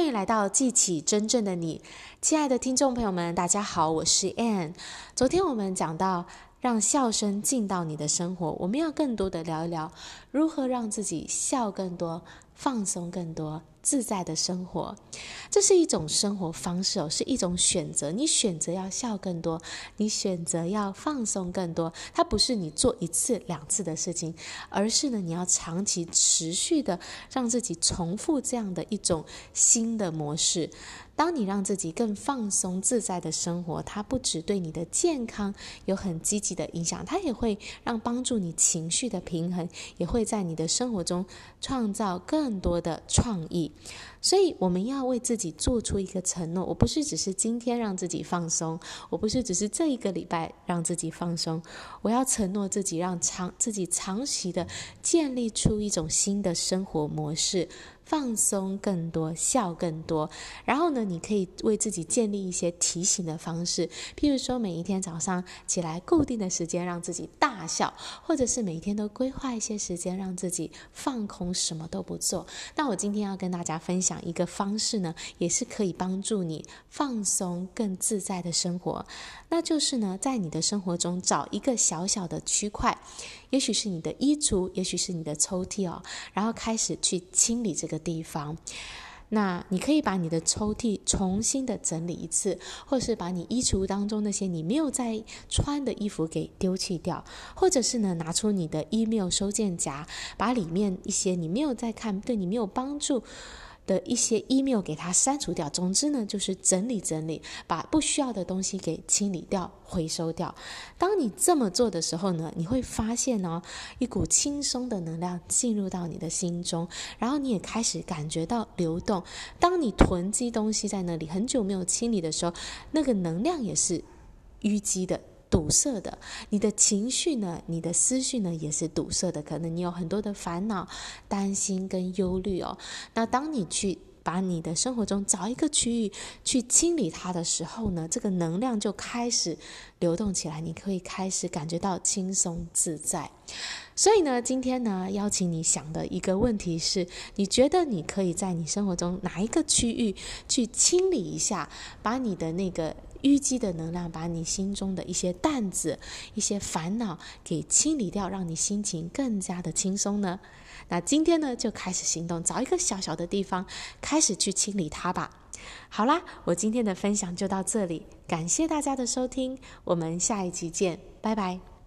欢迎来到记起真正的你，亲爱的听众朋友们，大家好，我是 Anne。昨天我们讲到让笑声进到你的生活，我们要更多的聊一聊如何让自己笑更多。放松更多，自在的生活，这是一种生活方式哦，是一种选择。你选择要笑更多，你选择要放松更多。它不是你做一次两次的事情，而是呢，你要长期持续的让自己重复这样的一种新的模式。当你让自己更放松自在的生活，它不只对你的健康有很积极的影响，它也会让帮助你情绪的平衡，也会在你的生活中创造更更多的创意。所以，我们要为自己做出一个承诺：我不是只是今天让自己放松，我不是只是这一个礼拜让自己放松，我要承诺自己让长自己长期的建立出一种新的生活模式。放松更多，笑更多。然后呢，你可以为自己建立一些提醒的方式，譬如说，每一天早上起来固定的时间让自己大笑，或者是每天都规划一些时间让自己放空，什么都不做。那我今天要跟大家分享一个方式呢，也是可以帮助你放松更自在的生活。那就是呢，在你的生活中找一个小小的区块，也许是你的衣橱，也许是你的抽屉哦，然后开始去清理这个地方。那你可以把你的抽屉重新的整理一次，或是把你衣橱当中那些你没有在穿的衣服给丢弃掉，或者是呢，拿出你的 email 收件夹，把里面一些你没有在看，对你没有帮助。的一些 email 给它删除掉。总之呢，就是整理整理，把不需要的东西给清理掉、回收掉。当你这么做的时候呢，你会发现哦，一股轻松的能量进入到你的心中，然后你也开始感觉到流动。当你囤积东西在那里很久没有清理的时候，那个能量也是淤积的。堵塞的，你的情绪呢？你的思绪呢？也是堵塞的。可能你有很多的烦恼、担心跟忧虑哦。那当你去把你的生活中找一个区域去清理它的时候呢，这个能量就开始流动起来，你可以开始感觉到轻松自在。所以呢，今天呢，邀请你想的一个问题是：你觉得你可以在你生活中哪一个区域去清理一下，把你的那个。淤积的能量，把你心中的一些担子、一些烦恼给清理掉，让你心情更加的轻松呢？那今天呢，就开始行动，找一个小小的地方，开始去清理它吧。好啦，我今天的分享就到这里，感谢大家的收听，我们下一集见，拜拜。